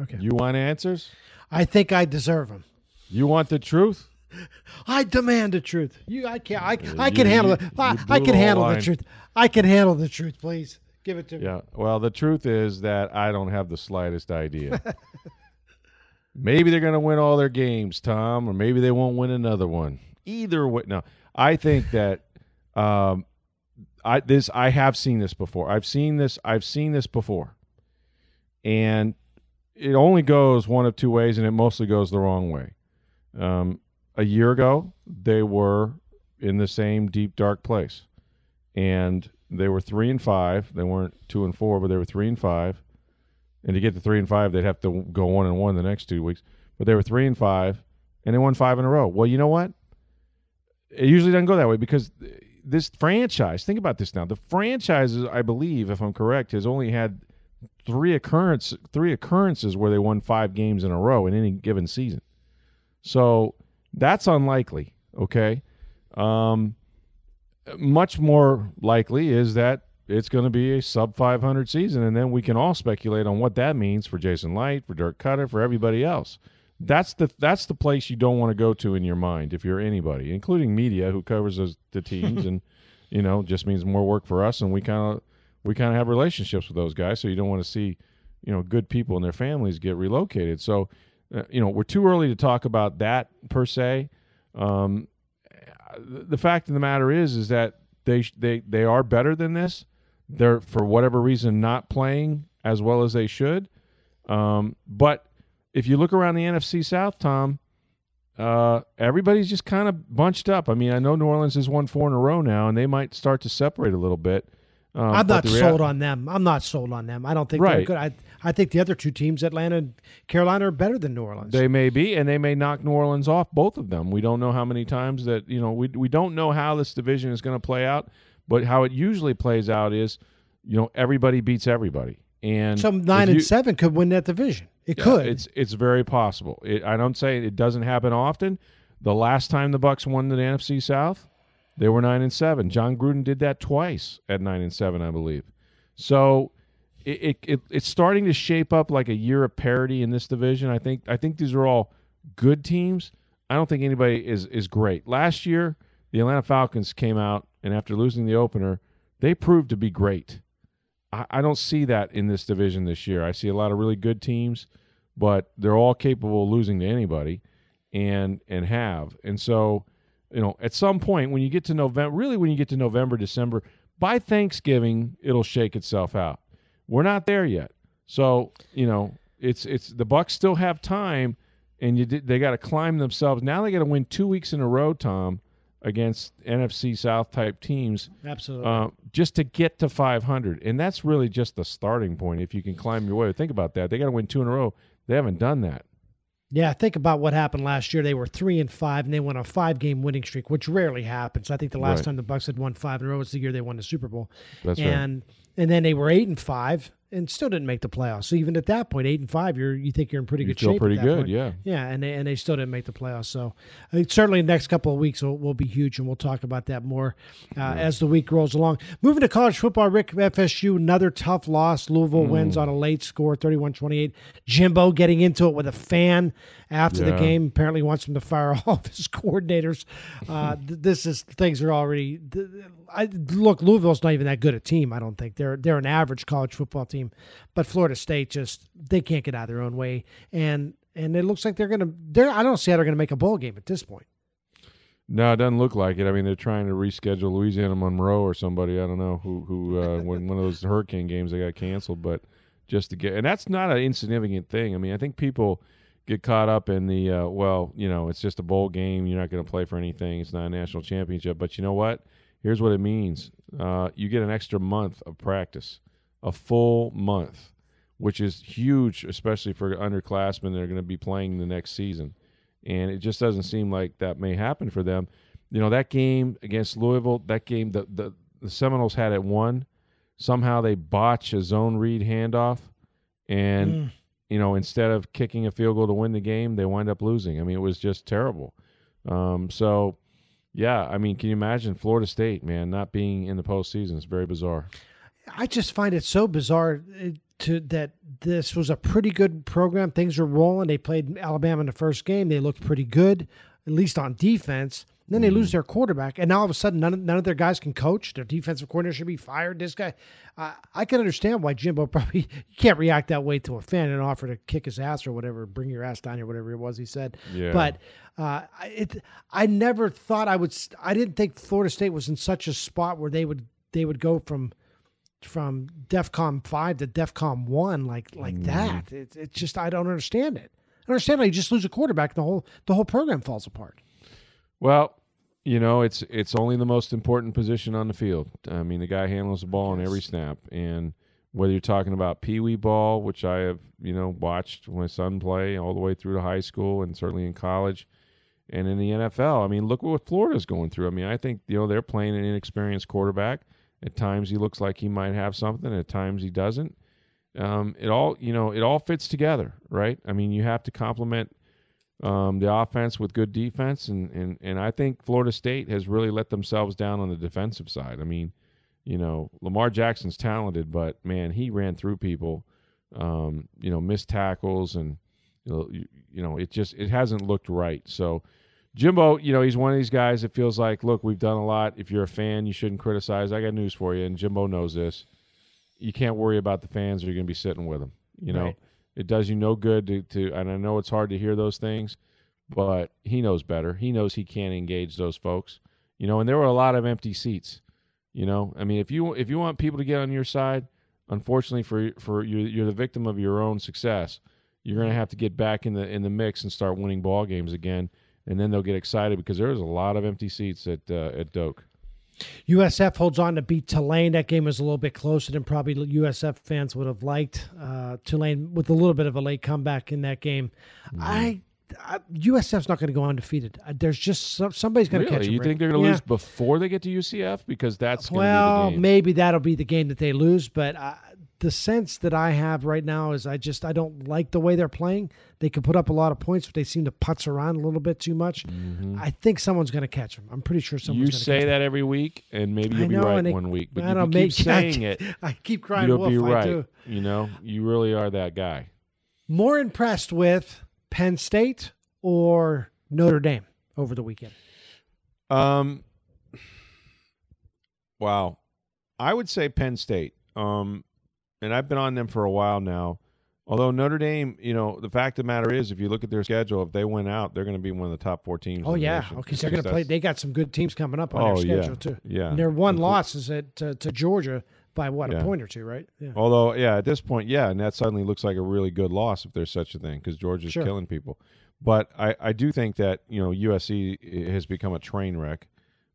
Okay, You want answers? I think I deserve them. You want the truth? I demand the truth. You, I can't. I, I you- can handle it. I, I can handle the truth. I can handle the truth. Please give it to me. Yeah. Well, the truth is that I don't have the slightest idea. maybe they're going to win all their games, Tom, or maybe they won't win another one. Either way, no. I think that um, I this I have seen this before. I've seen this. I've seen this before, and it only goes one of two ways, and it mostly goes the wrong way. Um, a year ago, they were in the same deep dark place, and they were three and five. They weren't two and four, but they were three and five. And to get to three and five, they'd have to go one and one the next two weeks. But they were three and five, and they won five in a row. Well, you know what? It usually doesn't go that way because this franchise. Think about this now. The franchise, I believe, if I'm correct, has only had three occurrence three occurrences where they won five games in a row in any given season. So that's unlikely. Okay. Um, much more likely is that it's going to be a sub 500 season, and then we can all speculate on what that means for Jason Licht, for Dirk Koetter, for everybody else. That's the that's the place you don't want to go to in your mind if you're anybody, including media who covers those, the teams, and you know just means more work for us, and we kind of we kind of have relationships with those guys, so you don't want to see you know good people and their families get relocated. So uh, you know we're too early to talk about that per se. Um, the fact of the matter is is that they they they are better than this. They're for whatever reason not playing as well as they should. Um, but if you look around the NFC South, Tom, uh, everybody's just kind of bunched up. I mean, I know New Orleans has won four in a row now, and they might start to separate a little bit. Um, I'm not rea- sold on them. I'm not sold on them. I don't think they're good. I I think the other two teams, Atlanta and Carolina, are better than New Orleans. They may be, and they may knock New Orleans off both of them. We don't know how many times that you know we we don't know how this division is going to play out, but how it usually plays out is, you know, everybody beats everybody, and Some nine you- and seven could win that division. It Yeah, could. It's it's very possible. It, I don't say it doesn't happen often. The last time the Bucs won the NFC South, they were nine and seven. Jon Gruden did that twice at nine and seven, I believe. So it, it, it it's starting to shape up like a year of parity in this division. I think I think these are all good teams. I don't think anybody is is great. Last year, the Atlanta Falcons came out and after losing the opener, they proved to be great. I, I don't see that in this division this year. I see a lot of really good teams, but they're all capable of losing to anybody, and and have. And so, you know, at some point when you get to November, really when you get to November, December, by Thanksgiving, it'll shake itself out. We're not there yet, so you know, it's it's the Bucs still have time, and you they got to climb themselves. Now they got to win two weeks in a row, Tom. Against NFC South type teams Absolutely. uh, just to get to 500. And that's really just the starting point. If you can climb your way, think about that. They got to win two in a row. They haven't done that. Yeah, think about what happened last year. They were three and five, and they went on a five-game winning streak, which rarely happens. I think the last Right. time the Bucs had won five in a row was the year they won the Super Bowl. That's right. and and then they were eight and five, and still didn't make the playoffs. So even at that point, eight and five, you're you think you're in pretty You good feel shape. pretty good, point. yeah. yeah, and they, and they still didn't make the playoffs. So uh, certainly the next couple of weeks will, will be huge, and we'll talk about that more uh, as the week rolls along. Moving to college football, Rick FSU, another tough loss. Louisville Mm. wins on a late score, 31-28. Jimbo getting into it with a fan after the game. Apparently wants him to fire all of his coordinators. Uh, th- this is things are already. th- I look. Louisville's not even that good a team. I don't think they're they're an average college football team, but Florida State just they can't get out of their own way, and and it looks like they're gonna. They're I don't see how they're gonna make a bowl game at this point. No, it doesn't look like it. I mean, they're trying to reschedule Louisiana Monroe or somebody. I don't know who who uh, when one of those hurricane games they got canceled, but just to get and that's not an insignificant thing. I mean, I think people get caught up in the uh, well, you know, it's just a bowl game. You're not going to play for anything. It's not a national championship. But you know what? Here's what it means. Uh, you get an extra month of practice, a full month, which is huge, especially for underclassmen that are going to be playing the next season and it just doesn't seem like that may happen for them. You know, that game against Louisville, that game the the, the Seminoles had it won. Somehow they botch a zone read handoff, and Mm. You know instead of kicking a field goal to win the game, they wind up losing. I mean, it was just terrible. Um, so, yeah, I mean, can you imagine Florida State, man, not being in the postseason? It's very bizarre. I just find it so bizarre uh, to that this was a pretty good program. Things were rolling. They played Alabama in the first game. They looked pretty good, at least on defense. Then they lose their quarterback, and now all of a sudden, none of, none of their guys can coach. Their defensive coordinator should be fired. This guy, uh, I can understand why Jimbo probably you can't react that way to a fan and offer to kick his ass or whatever, bring your ass down or whatever it was he said. Yeah. But uh, I- it, I never thought I would. I didn't think Florida State was in such a spot where they would they would go from from DEFCON five to DEFCON one like like that. It's it's just I don't understand it. I understand how you just lose a quarterback and the whole the whole program falls apart. Well, you know, it's it's only the most important position on the field. I mean, the guy handles the ball on every snap, and whether you're talking about pee wee ball, which I have you know watched my son play all the way through to high school and certainly in college, and in the NFL. I mean, look what Florida's going through. I mean, I think you know they're playing an inexperienced quarterback. At times he looks like he might have something. At times he doesn't. Um, it all you know it all fits together, right? I mean, you have to complement um, the offense with good defense, and, and and I think Florida State has really let themselves down on the defensive side. I mean, you know, Lamar Jackson's talented, but man, he ran through people, um, you know, missed tackles, and you know, you, you know, it just it hasn't looked right. So. Jimbo, you know, he's one of these guys that feels like, look, we've done a lot. If you're a fan, you shouldn't criticize. I got news for you, and Jimbo knows this. You can't worry about the fans, or you're going to be sitting with them. You know, Right. It does you no good to, to, and I know it's hard to hear those things, but he knows better. He knows he can't engage those folks. You know, and there were a lot of empty seats. You know, I mean, if you if you want people to get on your side, unfortunately for for you, you're the victim of your own success. You're going to have to get back in the in the mix and start winning ball games again, and then they'll get excited because there was a lot of empty seats at uh, at Doak. USF holds on to beat Tulane. That game was a little bit closer than probably USF fans would have liked. Uh, Tulane with a little bit of a late comeback in that game. I, I USF's not going to go undefeated. Uh, There's just some, somebody's going to catch Really, them. you think they're going to Yeah. lose before they get to UCF because that's Well, be the game. maybe that'll be the game that they lose, but the sense that I have right now is I just I don't like the way they're playing. They can put up a lot of points, but they seem to putz around a little bit too much. I think someone's going to catch them. I'm pretty sure someone's Mm-hmm. you say that every week, and maybe you'll be right it- one week. But I if don't make- keep saying it, I keep crying you'll wolf. be I right. You know, you really are that guy. More impressed with Penn State or Notre Dame over the weekend? Um, wow, I would say Penn State. Um, and I've been on them for a while now. Although Notre Dame, you know, the fact of the matter is, if you look at their schedule, if they win out, they're going to be one of the top four teams. Oh the yeah, because they're going to play. They got some good teams coming up on Oh, their yeah. schedule too. Yeah. and their one Mhm. loss is at to, to Georgia by what Yeah. a point or two, right? Yeah. Although, yeah, at this point, yeah, and that suddenly looks like a really good loss if there's such a thing because Georgia's Sure. killing people. But I, I do think that you know USC has become a train wreck.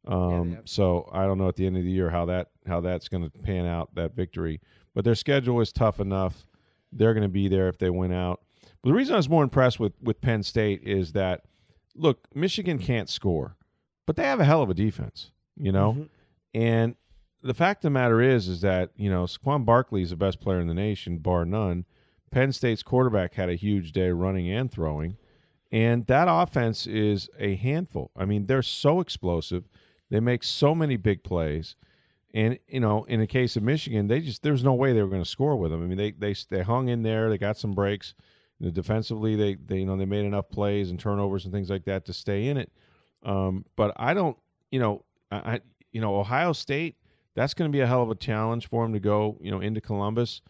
Um, have. so I don't know at the end of the year how that how that's going to pan out that victory. But their schedule is tough enough. They're going to be there if they win out. But the reason I was more impressed with with Penn State is that look, Michigan can't score, but they have a hell of a defense, you know. Mm-hmm. And the fact of the matter is, is that you know Saquon Barkley is the best player in the nation, bar none. Penn State's quarterback had a huge day running and throwing, and that offense is a handful. I mean, they're so explosive. They make so many big plays. And you know, in the case of Michigan, they just there's no way they were going to score with them. I mean, they they they hung in there. They got some breaks. You know, defensively, they they you know they made enough plays and turnovers and things like that to stay in it. Um, but I don't, you know, I- you know Ohio State. That's going to be a hell of a challenge for them to go, you know, into Columbus.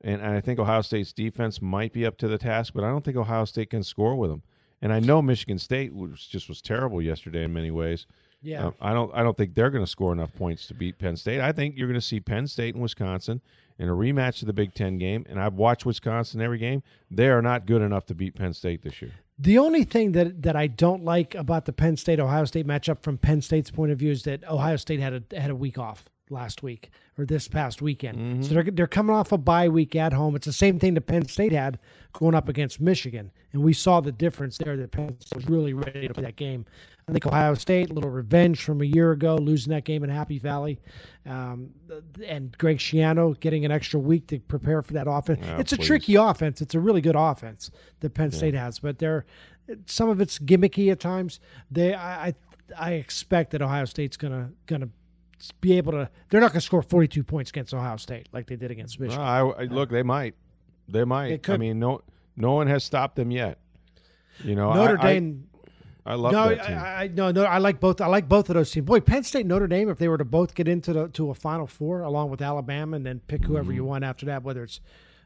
And, and I think Ohio State's defense might be up to the task, but I don't think Ohio State can score with them. And I know Michigan State was just was terrible yesterday in many ways. Yeah. Uh, I don't I don't think they're going to score enough points to beat Penn State. I think you're going to see Penn State and Wisconsin in a rematch of the Big Ten game. And I've watched Wisconsin every game. They are not good enough to beat Penn State this year. The only thing that that I don't like about the Penn State Ohio State matchup from Penn State's point of view is that Ohio State had a had a week off last week or this past weekend. So they're they're coming off a bye week at home. It's the same thing that Penn State had going up against Michigan, and we saw the difference there. That Penn State was really ready to play that game. I think Ohio State, a little revenge from a year ago, losing that game in Happy Valley, um, and Greg Schiano getting an extra week to prepare for that offense. Ah, it's a tricky offense. It's a really good offense that Penn State has, but they're some of it's gimmicky at times. They, I, I, I expect that Ohio State's gonna gonna be able to. They're not gonna score forty two points against Ohio State like they did against Michigan. Well, I, I- look, they might. They might. They I mean, no no one has stopped them yet. You know, Notre I, I- Dame. I, love no, that team. I, I no, no. I like both. I like both of those teams. Boy, Penn State, Notre Dame. If they were to both get into the to a Final Four along with Alabama, and then pick whoever you want after that, whether it's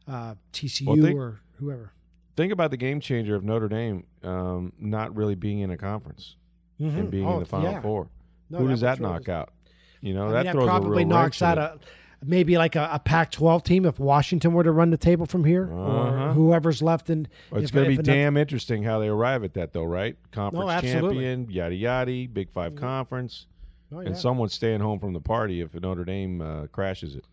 uh, TCU Mm-hmm. Well, they- or whoever. Think about the game changer of Notre Dame um, not really being in a conference and being Oh, in the Final yeah. Four. No, Who does that knock out? You know, I that mean, that probably a knocks out a maybe like a, a Pac-12 team if Washington were to run the table from here, Uh-huh. or whoever's left in. Well, it's going to be damn interesting how they arrive at that, though, right? Conference absolutely. champion, yada yada, Big 5 conference, Oh, yeah. and someone's staying home from the party if Notre Dame uh, crashes it.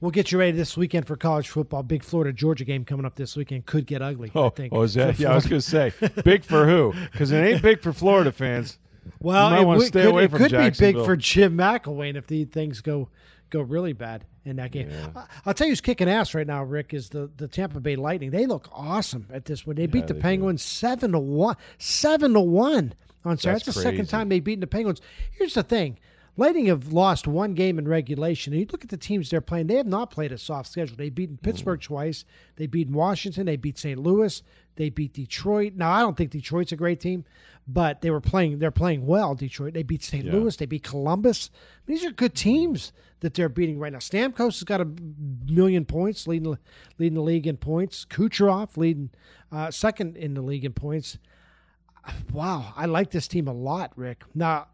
We'll get you ready this weekend for college football. Big Florida Georgia game coming up this weekend could get ugly. I Oh, think. oh, is that? Yeah, I was going to say, big for who? Because it ain't big for Florida fans. Well, it wanna would- stay could, it could be big for Jim McElwain if the things go go really bad in that game. I- I'll tell you who's kicking ass right now, Rick, is the, the Tampa Bay Lightning. They look awesome at this one. They beat the they do. Penguins seven to one. Seven to one on Saturday. That's That's, the second time they've beaten the Penguins. Here's the thing. Lightning have lost one game in regulation. And you look at the teams they're playing, they have not played a soft schedule. They've beaten Pittsburgh twice. They beat Washington. They beat St. Louis. They beat Detroit. Now I don't think Detroit's a great team, but they were playing they're playing well, Detroit. They beat St. Louis, they beat Columbus. These are good teams that they're beating right now. Stamkos has got a million points, leading leading the league in points. Kucherov leading uh, second in the league in points. Wow, I like this team a lot, Rick. Now,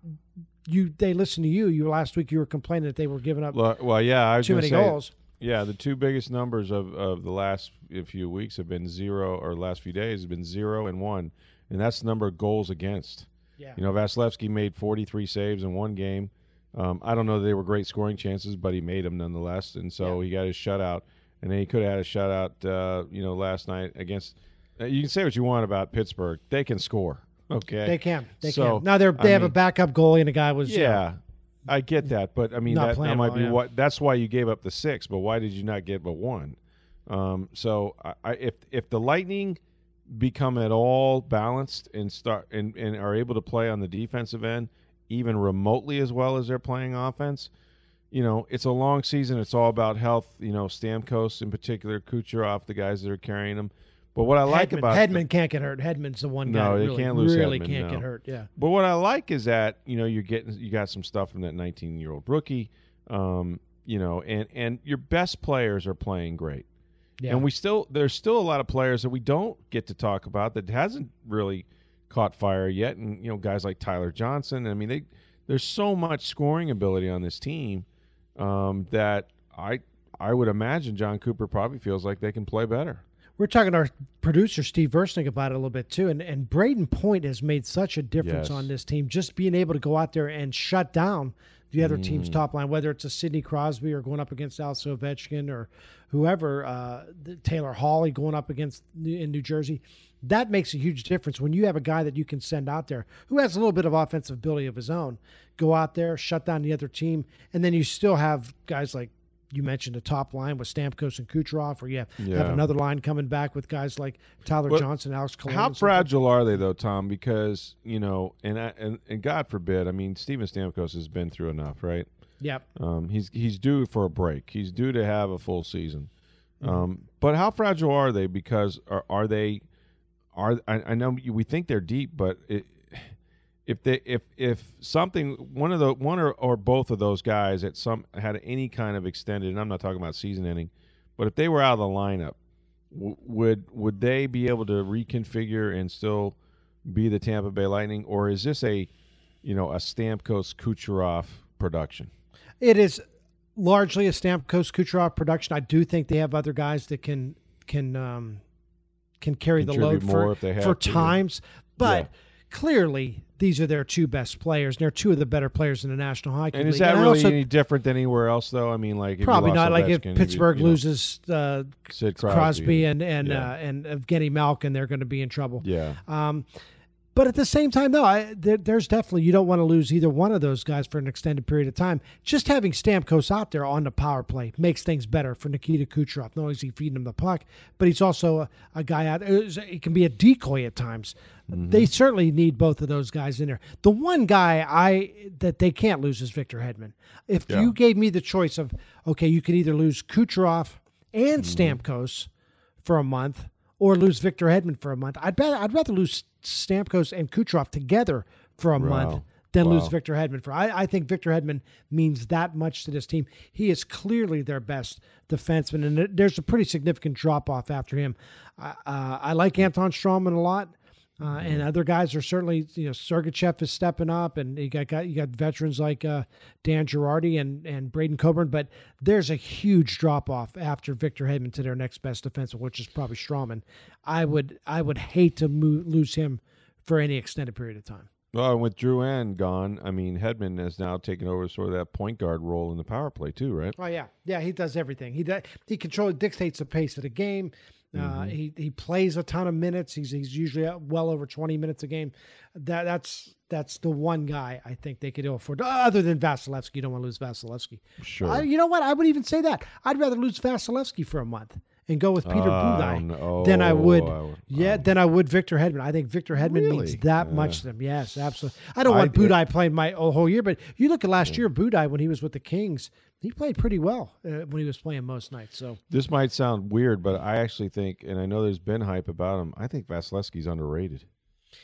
you they listen to you. You last week you were complaining that they were giving up Well, well, yeah, I was too many say, goals. Yeah, the two biggest numbers of, of the last few weeks have been zero, or last few days have been zero and one, and that's the number of goals against. Yeah. You know, Vasilevskiy made 43 saves in one game. Um, I don't know that they were great scoring chances, but he made them nonetheless, and so he got his shutout. And then he could have had a shutout, uh, you know, last night against. Uh, you can say what you want about Pittsburgh; they can score. Okay, They can. They So, can. Now they're I they have a backup goalie and a guy was uh, yeah, I get that, but I mean that, that might well, be yeah. what. That's why you gave up the six. But why did you not give a one? Um, so I, I, if if the Lightning become at all balanced and start and, and are able to play on the defensive end even remotely as well as they're playing offense, you know, it's a long season. It's all about health. You know, Stamkos in particular, Kucherov, the guys that are carrying them. But what I like Hedman, about Hedman can't get hurt. Hedman's the one guy No, that they really, can't lose really Hedman, can't no. get hurt. Yeah. But what I like is that you know you're getting you got some stuff from that 19 year old rookie, um, you know, and and your best players are playing great, Yeah. and we still there's still a lot of players that we don't get to talk about that hasn't really caught fire yet, and you know guys like Tyler Johnson. I mean, they there's so much scoring ability on this team um, that I I would imagine Jon Cooper probably feels like they can play better. We're talking to our producer Steve Versnick about it a little bit too, and and Brayden Point has made such a difference Yes. on this team. Just being able to go out there and shut down the other team's Mm. top line, whether it's a Sidney Crosby or going up against Alex Ovechkin or whoever, uh, Taylor Hawley going up against in New Jersey. That makes a huge difference when you have a guy that you can send out there who has a little bit of offensive ability of his own. Go out there, shut down the other team, and then you still have guys like you mentioned a top line with Stamkos and Kucherov, or you have, have another line coming back with guys like Tyler Johnson, Alex Killorn. How and so forth. fragile are they though, Tom? Because you know, and I, and and God forbid, I mean, Steven Stamkos has been through enough, right? Yep. Um, he's he's due for a break. He's due to have a full season. Mm-hmm. Um, but how fragile are they? Because are are they? Are I, I know we think they're deep, but it, if they if if something one of the one or, or both of those guys at some had any kind of extended, and I'm not talking about season ending, but if they were out of the lineup, w- would would they be able to reconfigure and still be the Tampa Bay Lightning, or is this a you know a Stamkos Kucherov production? It is largely a Stamkos Kucherov production. I do think they have other guys that can can um, can carry the load for if they have for to, times, but. Yeah. Clearly, these are their two best players. and They're two of the better players in the National Hockey And League. is that I really also- any different than anywhere else, though? I mean, like probably not? Like if Pittsburgh you loses uh, Sid Crosby, Crosby and and yeah. uh, and Evgeny Malkin, they're going to be in trouble. yeah, Um, but at the same time, though, I, there, there's definitely you don't want to lose either one of those guys for an extended period of time. Just having Stamkos out there on the power play makes things better for Nikita Kucherov. Not only is he feeding him the puck, but he's also a, a guy out. He can be a decoy at times. Mm-hmm. They certainly need both of those guys in there. The one guy I that they can't lose is Victor Hedman. If Yeah. you gave me the choice of okay, you can either lose Kucherov and Mm-hmm. Stamkos for a month, or lose Victor Hedman for a month. I'd bet I'd rather lose Stamkos and Kucherov together for a month than lose Victor Hedman for. I, I think Victor Hedman means that much to this team. He is clearly their best defenseman, and there's a pretty significant drop off after him. Uh, uh, I like Anton Stralman a lot. Uh, and other guys are certainly, you know, Sergachev is stepping up, and you got, got you got veterans like uh, Dan Girardi and and Braydon Coburn. But there's a huge drop off after Victor Hedman to their next best defensive, which is probably Stralman. I would I would hate to lose him for any extended period of time. Well, and with Drouin gone, I mean, Hedman has now taken over sort of that point guard role in the power play too, right? Oh yeah, yeah. He does everything. He does, he controls dictates the pace of the game. Uh, he he plays a ton of minutes. He's he's usually at well over twenty minutes a game. That that's that's the one guy I think they could afford. Other than Vasilevskiy, you don't want to lose Vasilevskiy. Sure. You know what? I would even say that I'd rather lose Vasilevskiy for a month and go with Peter Uh, I Budaj don't than I would. I would- yeah, than I would Victor Hedman. I think Victor Hedman means Really? that much to them. Yes, absolutely. I don't want I- Budaj playing my whole year, but you look at last year, Budaj when he was with the Kings, he played pretty well uh, when he was playing most nights. So This might sound weird, but I actually think, and I know there's been hype about him. I think Vasilevskiy's underrated.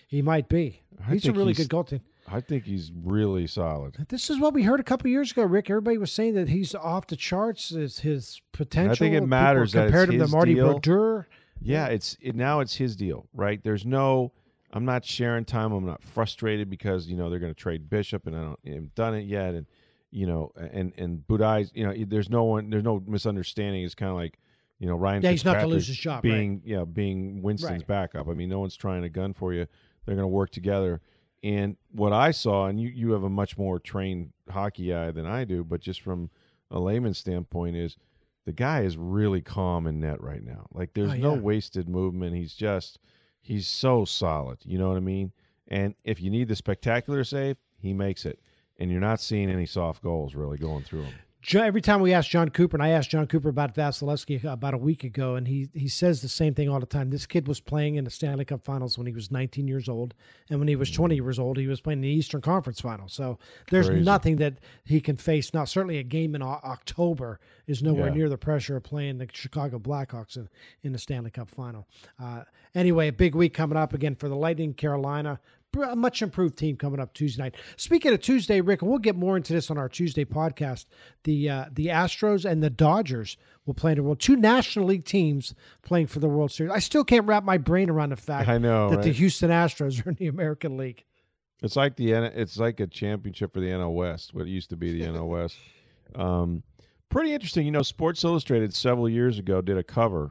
he might be. I He's a really he's- good goaltender. I think he's really solid. This is what we heard a couple years ago, Rick. Everybody was saying that he's off the charts. Is his potential? I think it matters compared to Marty deal. Brodeur. Yeah, it's it, now it's his deal, right? There's no, I'm not sharing time. I'm not frustrated because you know they're going to trade Bishop, and I don't I haven't done it yet, and you know, and and Budaj's, you know, there's no one, there's no misunderstanding. It's kind of like, you know, Ryan. Yeah, he's not gonna lose his job, being, yeah, being Winston's Right. backup. I mean, no one's trying a gun for you. They're going to work together. And what I saw, and you you have a much more trained hockey eye than I do, but just from a layman's standpoint, is the guy is really calm in net right now. Like there's Oh, no wasted movement. He's just he's so solid. You know what I mean? And if you need the spectacular save, he makes it. And you're not seeing any soft goals really going through them. Every time we ask Jon Cooper, and I asked Jon Cooper about Vasilevskiy about a week ago, and he he says the same thing all the time. This kid was playing in the Stanley Cup Finals when he was 19 years old, and when he was 20 years old, he was playing in the Eastern Conference Final. So there's Crazy. nothing that he can face now. Certainly, a game in October is nowhere Yeah. near the pressure of playing the Chicago Blackhawks in, in the Stanley Cup Final. Uh, anyway, a big week coming up again for the Lightning, Carolina. A much improved team coming up Tuesday night. Speaking of Tuesday, Rick, and we'll get more into this on our Tuesday podcast. The uh, the Astros and the Dodgers will play in the World. Two National League teams playing for the World Series. I still can't wrap my brain around the fact I know, that the? Houston Astros are in the American League. It's like the it's like a championship for the NL West, what used to be the NL West. Um, pretty interesting. You know, Sports Illustrated several years ago did a cover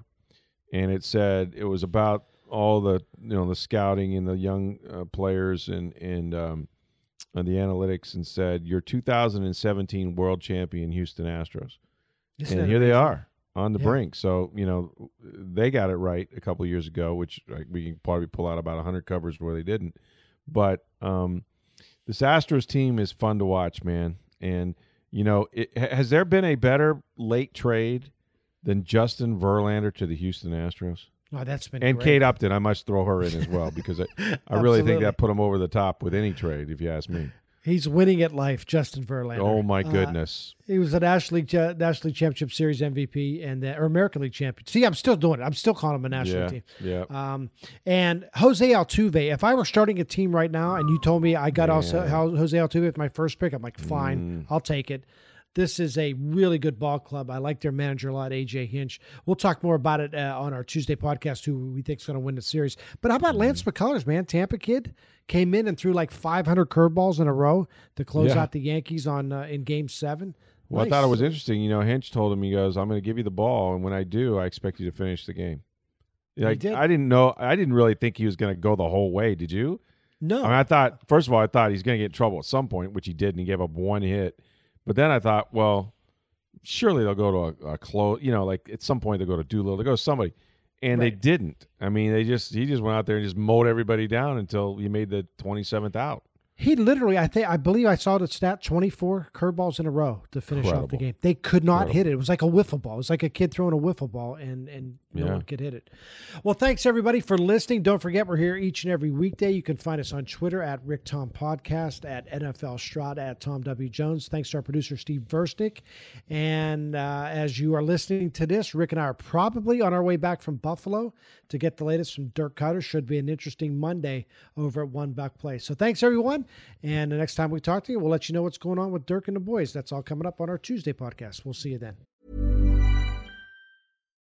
and it said it was about all the you know the scouting and the young uh, players and and um, and the analytics, and said your 2017 world champion Houston Astros, Isn't and here they are on the Yeah. brink. So you know they got it right a couple years ago, which like, we can probably pull out about 100 covers where they didn't. But um, this Astros team is fun to watch, man. And you know, it, has there been a better late trade than Justin Verlander to the Houston Astros? Oh, that's been And great. Kate Upton, I must throw her in as well because I, I really think that put him over the top with any trade, if you ask me. He's winning at life, Justin Verlander. Oh my Uh, goodness! He was a National League, uh, National League Championship Series MVP and the, or American League champion. See, I'm still doing it. I'm still calling him a National yeah, team. yeah. Um, and Jose Altuve, if I were starting a team right now and you told me I got also Man. Jose Altuve with my first pick, I'm like, fine, Mm. I'll take it. This is a really good ball club. I like their manager a lot, AJ Hinch. We'll talk more about it uh, on our Tuesday podcast, who we think is going to win the series. But how about Lance Mm. McCullers, man? Tampa kid came in and threw like 500 curveballs in a row to close Yeah. out the Yankees on uh, in Game Seven. Well, I thought it was interesting. You know, Hinch told him, he goes, I'm going to give you the ball, and when I do, I expect you to finish the game. Like, did. I didn't know, I didn't really think he was going to go the whole way. Did you? No, I mean, I thought, first of all, I thought he's going to get in trouble at some point, which he did, and he gave up one hit. But then I thought, well, surely they'll go to a, a close, you know, like at some point they'll go to Doolittle, they'll go to somebody. And they didn't. I mean, they just, he just went out there and just mowed everybody down until he made the 27th out. He literally, I think, I believe I saw the stat: twenty-four curveballs in a row to finish off the game. They could not Incredible. hit it. It was like a wiffle ball. It was like a kid throwing a wiffle ball, and and no Yeah. one could hit it. Well, thanks everybody for listening. Don't forget, we're here each and every weekday. You can find us on Twitter at Rick Tom Podcast, at NFL Stroud, at Tom W Jones. Thanks to our producer Steve Versnick. And uh, as you are listening to this, Rick and I are probably on our way back from Buffalo to get the latest from Dirk Koetter. Should be an interesting Monday over at One Buc Place. So thanks everyone. And the next time we talk to you, we'll let you know what's going on with Dirk and the boys. That's all coming up on our Tuesday podcast. We'll see you then.